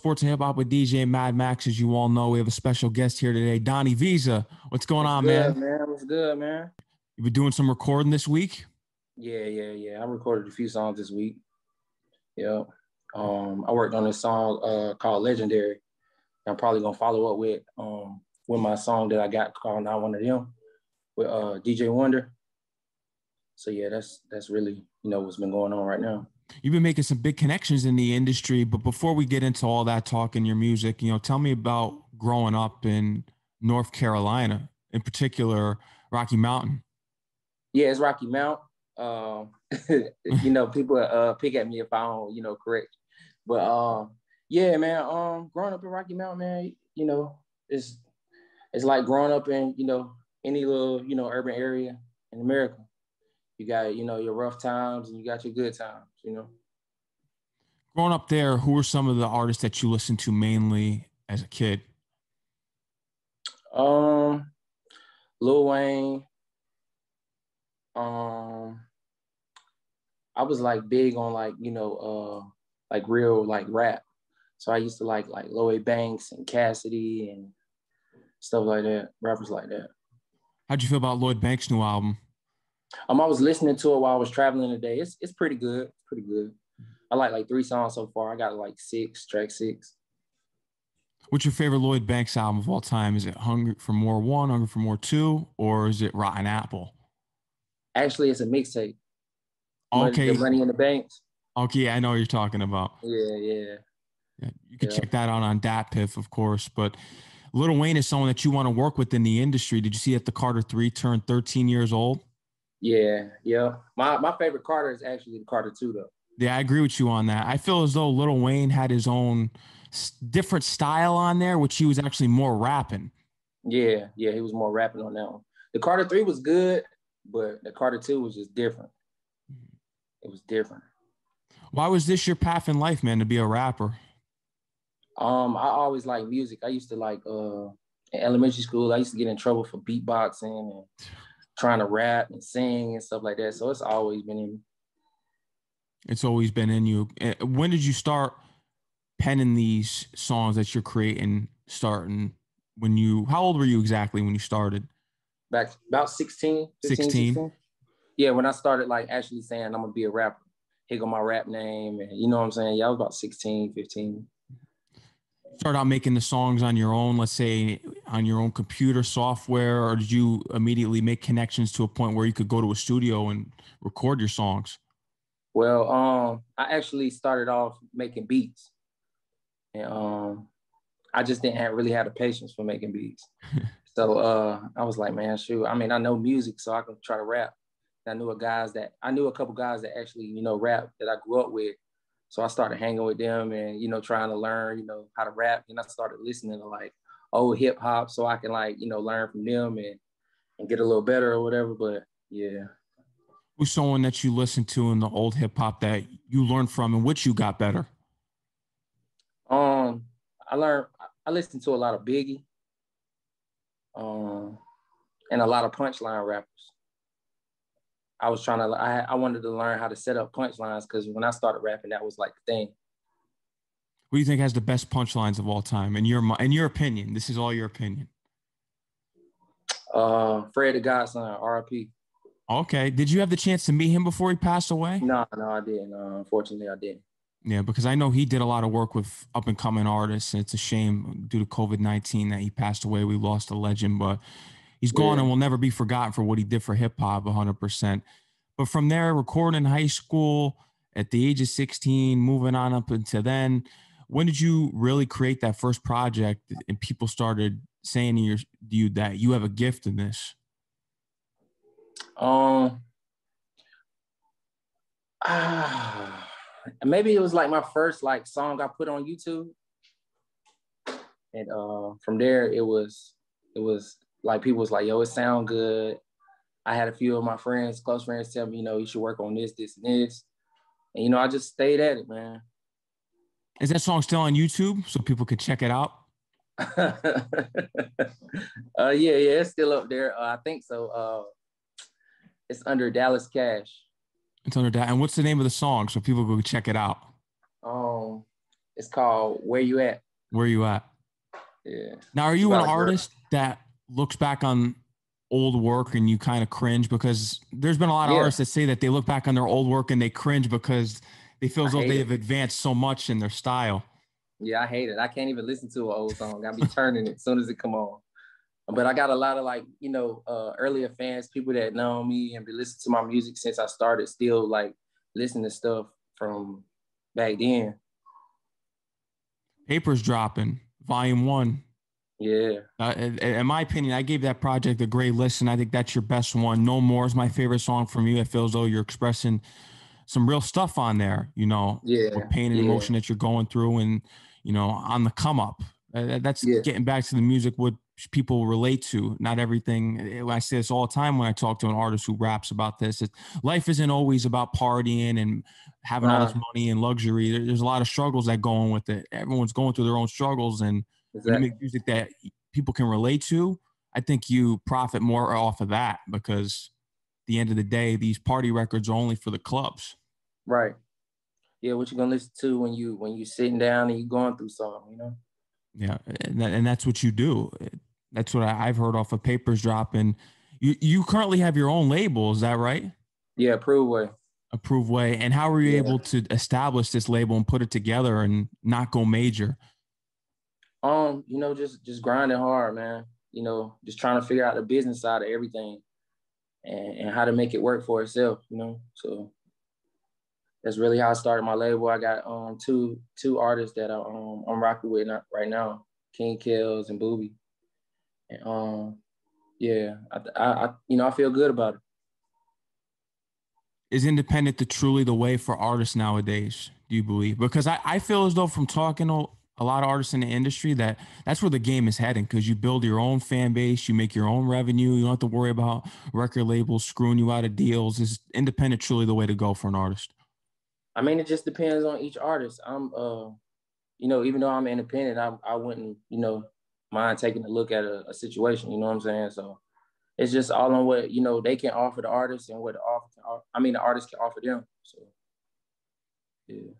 Sports and Hip Hop with DJ Mad Max. As you all know, we have a special guest here today, Donnie Visa. What's going on, good, man? man? What's good, man? You've been doing some recording this week? Yeah, yeah, yeah. I recorded a few songs this week. Yeah. Um, I worked on a song uh, called Legendary. I'm probably gonna follow up with um with my song that I got called Not One of Them with uh DJ Wonder. So yeah, that's that's really you know what's been going on right now you've been making some big connections in the industry. But before we get into all that talk in your music, you know, tell me about growing up in North Carolina, in particular Rocky Mountain. Yeah, it's Rocky Mount. Um, you know, people uh, pick at me if I don't, you know, correct. But um, yeah, man. Um, growing up in Rocky Mountain, man, you know, it's it's like growing up in you know any little you know urban area in America you got you know your rough times and you got your good times you know? Growing up there who were some of the artists that you listened to mainly as a kid? Um lil wayne um i was like big on like you know uh like real like rap. So i used to like like lloyd banks and cassidy and stuff like that rappers like that. How'd you feel about lloyd banks new album um, I was listening to it while I was traveling today. It's it's pretty good. It's pretty good. I like like three songs so far. I got like six, track six. What's your favorite Lloyd Banks album of all time? Is it Hungry for More One, Hungry for More Two, or is it Rotten Apple? Actually, it's a mixtape. Okay. Money, the Money in the Banks. Okay, I know what you're talking about. Yeah, yeah. Yeah, you can yeah. check that out on DatPiff, of course. But Little Wayne is someone that you want to work with in the industry. Did you see that the Carter Three turned 13 years old? Yeah, yeah. My my favorite Carter is actually the Carter Two, though. Yeah, I agree with you on that. I feel as though Lil Wayne had his own different style on there, which he was actually more rapping. Yeah, yeah, he was more rapping on that one. The Carter Three was good, but the Carter Two was just different. It was different. Why was this your path in life, man, to be a rapper? Um, I always liked music. I used to like uh in elementary school, I used to get in trouble for beatboxing and trying to rap and sing and stuff like that. So it's always been in me. It's always been in you. Eh, when did you start penning these songs that you're creating? Starting when you, how old were you exactly when you started? Back about 16, 15, 16. 16. Yeah, when I started like actually saying I'm gonna be a rapper. Here go my rap name, and you know what I'm saying. Yeah, I was about 16, 15 start out making the songs on your own, let's say on your own computer software, or did you immediately make connections to a point where you could go to a studio and record your songs? Well, um, I actually started off making beats, and um, I just didn't have, really have the patience for making beats. so uh, I was like, man, shoot. I mean, I know music, so I can try to rap. I knew a guys that I knew a couple guys that actually, you know, rap that I grew up with. So I started hanging with them and, you know, trying to learn, you know, how to rap. And I started listening to like old hip hop so I can like, you know, learn from them and, and get a little better or whatever. But yeah. Who's someone that you listened to in the old hip hop that you learned from and which you got better? Um, I learned I listened to a lot of Biggie, um, and a lot of punchline rappers. I was trying to I I wanted to learn how to set up punchlines because when I started rapping, that was like the thing. What do you think has the best punchlines of all time? In your in your opinion, this is all your opinion. Uh, Fred the Godson, RIP. Okay. Did you have the chance to meet him before he passed away? No, no, I didn't. Uh, unfortunately, I didn't. Yeah, because I know he did a lot of work with up and coming artists, and it's a shame due to COVID nineteen that he passed away. We lost a legend, but he's gone yeah. and will never be forgotten for what he did for hip hop 100%. But from there, recording in high school at the age of 16, moving on up until then, when did you really create that first project and people started saying to you that you have a gift in this? Um, ah, maybe it was like my first like song I put on YouTube, and uh, from there it was it was like people was like, yo, it sound good. I had a few of my friends, close friends, tell me, you know, you should work on this, this, and this. And you know, I just stayed at it, man. Is that song still on YouTube so people could check it out? uh, yeah, yeah, it's still up there. Uh, I think so. Uh, it's under Dallas Cash. It's under that. And what's the name of the song so people go check it out? Um, It's called Where You At. Where You At. Yeah. Now, are you an artist that looks back on old work and you kind of cringe because there's been a lot of yeah. artists that say that they look back on their old work and they cringe because they feel as though they have advanced so much in their style. Yeah, I hate it. I can't even listen to an old song. I'll be turning it as soon as it come on. But I got a lot of like, you know, uh, earlier fans, people that know me and be listening to my music since I started, still like listening to stuff from back then. Papers dropping, volume one. Yeah. Uh, in my opinion, I gave that project a great listen. I think that's your best one. No More is my favorite song from you. It feels though you're expressing some real stuff on there, you know, yeah, pain and yeah. emotion that you're going through and, you know, on the come up. Uh, that's yeah. getting back to the music, what people relate to. Not everything. Eh, I say this all the time when I talk to an artist who raps about this. Life isn't always about partying and having all this money and luxury. There's a lot of struggles that go on with it. Everyone's going through their own struggles, and exactly. when you make music that people can relate to, I think you profit more off of that because the end of the day, these party records are only for the clubs. Right. Yeah, what you gonna listen to when you when you sitting down and you going through something, you know? Yeah, and, that, and that's what you do. That's what I, have heard off of Papers dropping. You, you currently have your own label, is that right? Yeah, Approved Way. Approved Way. And how were you yeah. able to establish this label and put it together and not go major? Um, you know, just just grinding hard, man. You know, just trying to figure out the business side of everything and, and how to make it work for itself, you know. So that's really how I started my label. I got um two two artists that I, um I'm rocking with right now, King Kells and Booby. And, um, yeah, I, I, you know, I feel good about it. Is independent the truly the way for artists nowadays? Do you believe? Because I, I feel as though from talking to a lot of artists in the industry that that's where the game is heading because you build your own fan base, you make your own revenue, you don't have to worry about record labels screwing you out of deals. Is independent truly the way to go for an artist? I mean, it just depends on each artist. I'm, uh, you know, even though I'm independent, I, I wouldn't, you know, mind taking a look at a, a, situation. You know what I'm saying? So it's just all on what you know they can offer the artist and what the offer can I mean the artist can offer them. So yeah.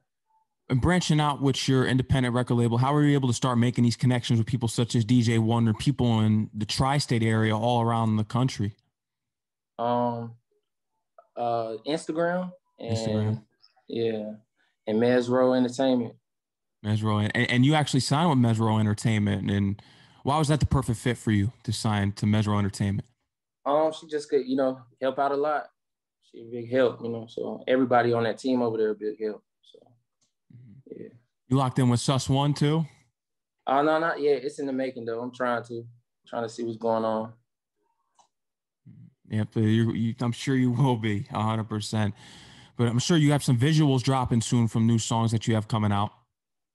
And branching out with your independent record label, how were you able to start making these connections with people such as DJ Wonder, people in the tri-state area all around the country? Um, uh, Instagram and Instagram. yeah, and Mesro Entertainment. Mesro, and, and you actually signed with Mesro Entertainment, and why was that the perfect fit for you to sign to Mesro Entertainment? Um, she just could, you know, help out a lot. She a big help, you know. So everybody on that team over there a big help. You locked in with Sus One too? Oh no, not yet. It's in the making though. I'm trying to trying to see what's going on. Yep, you, you, I'm sure you will be 100. percent But I'm sure you have some visuals dropping soon from new songs that you have coming out.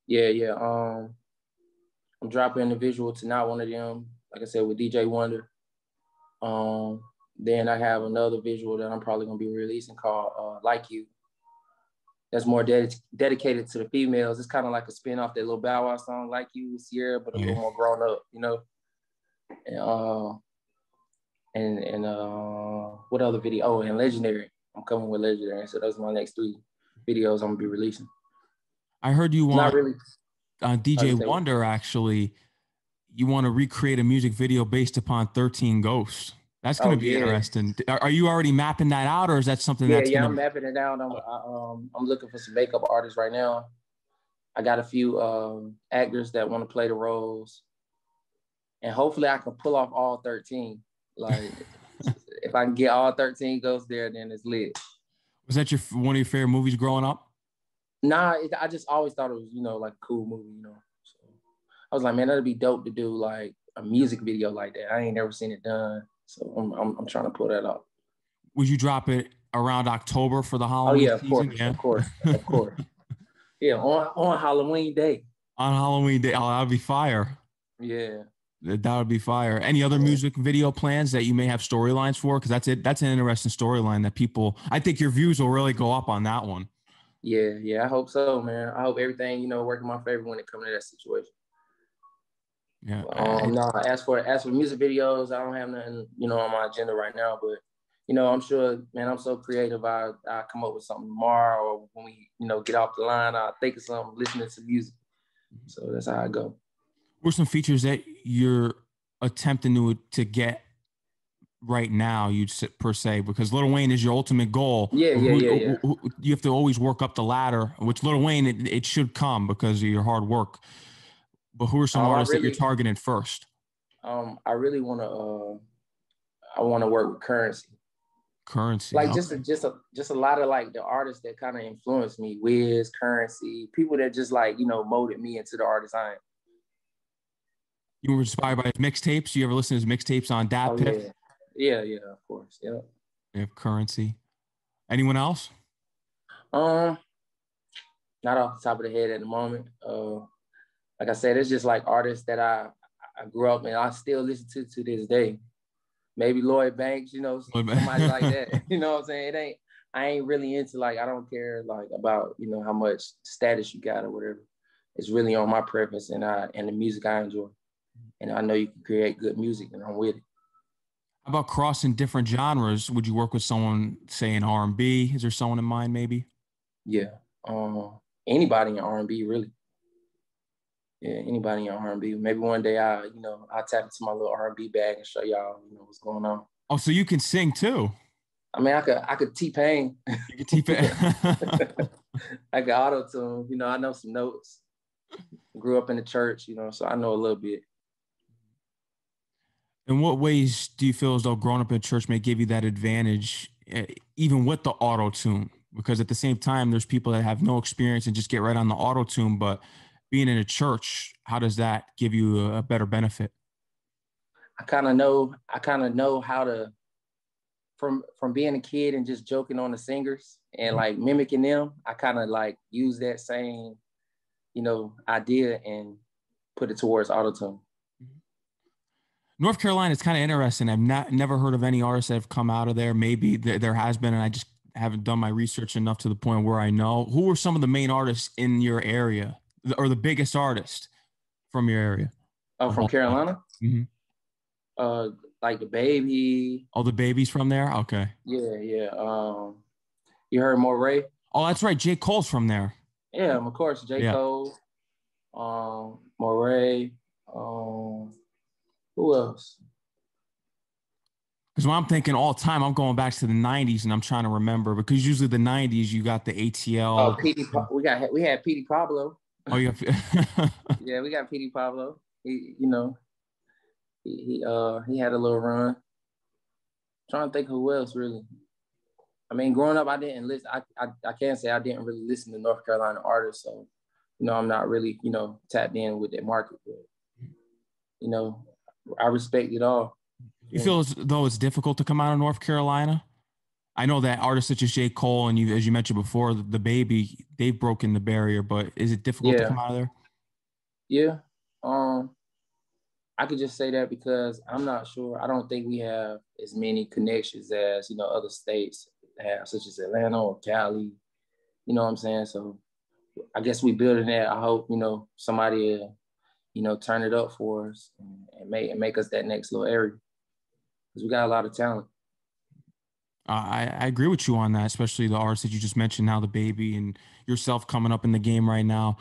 Yeah, yeah. Um, I'm dropping the visual to not one of them. Like I said, with DJ Wonder. Um, then I have another visual that I'm probably gonna be releasing called uh, "Like You." That's more ded- dedicated to the females. It's kind of like a spin off that little Bow Wow song, "Like You" with Ciara, but a yeah. little more grown up, you know. And uh, and and uh, what other video? Oh, and Legendary. I'm coming with Legendary, so those are my next three videos I'm gonna be releasing. I heard you want. Not really uh, DJ Wonder actually, you want to recreate a music video based upon 13 Ghosts. That's going to oh, be yeah. interesting. Are you already mapping that out, or is that something yeah, that's yeah? Gonna... I'm mapping it out. I'm I, um I'm looking for some makeup artists right now. I got a few um, actors that want to play the roles, and hopefully I can pull off all 13. Like if I can get all 13 ghosts there, then it's lit. Was that your one of your favorite movies growing up? Nah, it, I just always thought it was, you know, like a cool movie, you know. So I was like, man, that'd be dope to do like a music video like that. I ain't never seen it done. So I'm, I'm, I'm trying to pull that off. Would you drop it around October for the Halloween? Oh yeah, of course, yeah. of course, of course. yeah, on on Halloween day. On Halloween day, oh, that'd be fire. Yeah. That would be fire. Any other music video plans that you may have storylines for? Because that's it. That's an interesting storyline that people. I think your views will really go up on that one. Yeah, yeah, I hope so, man. I hope everything, you know, work in my favor when it comes to that situation. Yeah. Um, no, as for as for music videos, I don't have nothing, you know, on my agenda right now. But you know, I'm sure, man, I'm so creative. I I come up with something tomorrow, or when we, you know, get off the line, I think of something, listening to music. So that's how I go. What are some features that you're attempting to to get right now? You per se because Lil Wayne is your ultimate goal. Yeah, yeah, yeah, yeah. You have to always work up the ladder, which Lil Wayne it, it should come because of your hard work. But who are some um, artists really, that you're targeting first? Um, I really want to. Uh, I want to work with Currency. Currency, like okay. just a, just a just a lot of like the artists that kind of influenced me. Wiz, Currency, people that just like you know molded me into the artist I am. You were inspired by his mixtapes. You ever listen to his mixtapes on Dat oh, Yeah. yeah, yeah, of course. Yeah. They have currency. Anyone else? Um, not off the top of the head at the moment. Uh, like I said, it's just like artists that I I grew up and I still listen to to this day. Maybe Lloyd Banks, you know, somebody like that. You know what I'm saying? It ain't I ain't really into like I don't care like about you know how much status you got or whatever. It's really on my preference and I and the music I enjoy. And I know you can create good music and I'm with it. How about crossing different genres? Would you work with someone, say in R and B? Is there someone in mind, maybe? Yeah, um, anybody in R and B, really yeah, anybody in R&B. Maybe one day I, you know, I'll tap into my little R&B bag and show y'all, you know, what's going on. Oh, so you can sing too? I mean, I could, I could T-Pain. You could T-Pain. I could auto-tune. You know, I know some notes. Grew up in the church, you know, so I know a little bit. In what ways do you feel as though growing up in church may give you that advantage, eh, even with the auto-tune? Because at the same time, there's people that have no experience and just get right on the auto-tune, but being in a church, how does that give you a better benefit? I kind of know, I kind of know how to, from from being a kid and just joking on the singers and mm-hmm. like mimicking them. I kind of like use that same, you know, idea and put it towards autotune. Mm-hmm. North Carolina is kind of interesting. I've not never heard of any artists that have come out of there. Maybe there, there has been, and I just haven't done my research enough to the point where I know. Who are some of the main artists in your area or the biggest artist from your area? Oh, from Carolina. Mm-hmm. Uh, like DaBaby. Oh, DaBaby's from there. Okay. Yeah, yeah. Um, you heard Morray? Oh, that's right. J. Cole's from there. Yeah, of course. J. Yeah. Cole. Um, Morray. Um, who else? Because when I'm thinking all time, I'm going back to the '90s and I'm trying to remember because usually the '90s you got the ATL. Oh, Petey, we got we had Petey Pablo. Oh, yeah. yeah, we got Petey Pablo. He, you know, he, he uh he had a little run. I'm trying to think who else really. I mean, growing up, I didn't listen. I, I I can't say I didn't really listen to North Carolina artists, so you know, I'm not really you know tapped in with that market. But you know, I respect it all. You feel as though it's difficult to come out of North Carolina? I know that artists such as J. Cole and you, as you mentioned before, DaBaby—they've broken the barrier, but is it difficult yeah. to come out of there? Yeah. Um, I could just say that because I'm not sure. I don't think we have as many connections as, you know, other states have, such as Atlanta or Cali. You know what I'm saying? So I guess we building that. I hope, you know, somebody, uh, you know, turn it up for us and, and make, and make us that next little area. Because we got a lot of talent. I, I agree with you on that, especially the artists that you just mentioned now, DaBaby and yourself coming up in the game right now.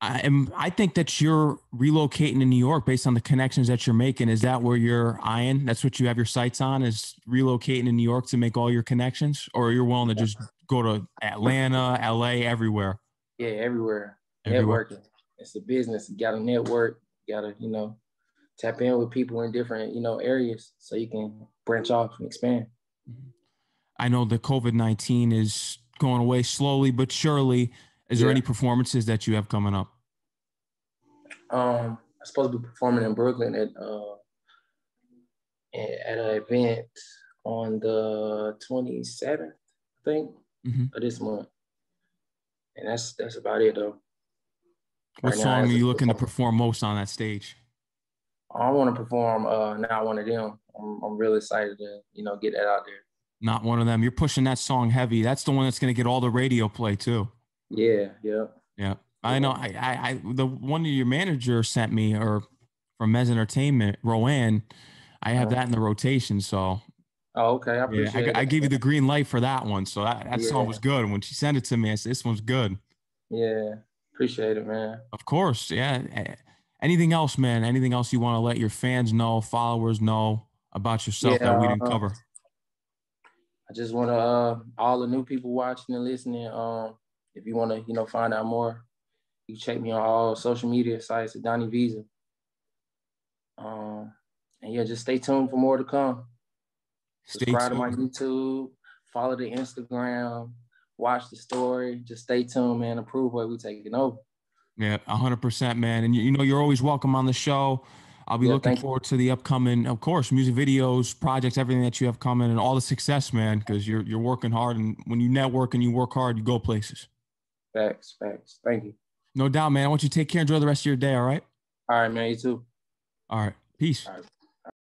I am. I think that you're relocating to New York based on the connections that you're making. Is that where you're eyeing? That's what you have your sights on is relocating to New York to make all your connections, or you're willing to just go to Atlanta, LA, everywhere. Yeah, everywhere. everywhere. Networking. It's a business. You got to network. You got to, you know, tap in with people in different, you know, areas so you can branch off and expand. I know the COVID 19 is going away slowly but surely. Is yeah. there any performances that you have coming up? Um, I'm supposed to be performing in Brooklyn at uh, at an event on the 27th, I think, mm-hmm. of this month. And that's that's about it though. What right song are you looking to perform most on that stage? I want to perform uh not one of them. I'm I'm really excited to, you know, get that out there. Not one of them. You're pushing that song heavy. That's the one that's going to get all the radio play too. Yeah, yeah. Yeah. I know. I, I, I, the one your manager sent me, or from Mez Entertainment, Rowan. I have oh. that in the rotation. So. Oh, okay. I appreciate yeah, I, I, gave you the green light for that one. So that, that yeah. song was good. When she sent it to me, I said, "This one's good." Yeah, Appreciate it, man. Of course, yeah. Anything else, man? Anything else you want to let your fans know, followers know about yourself yeah, that we didn't uh, cover? I just want to uh, all the new people watching and listening. Um, if you want to, you know, find out more, you check me on all social media sites at Donnie Visa. Um, and yeah, just stay tuned for more to come. Stay Subscribe tuned. to my YouTube, follow the Instagram, watch the story. Just stay tuned, man. Approve what we taking over. Yeah, hundred percent, man. And you, you know, you're always welcome on the show. I'll be yeah, looking forward you. to the upcoming, of course, music videos, projects, everything that you have coming, and all the success, man. Because you're you're working hard, and when you network and you work hard, you go places. Thanks, thanks. Thank you. No doubt, man. I want you to take care. And enjoy the rest of your day. All right. All right, man. You too. All right. Peace. All right.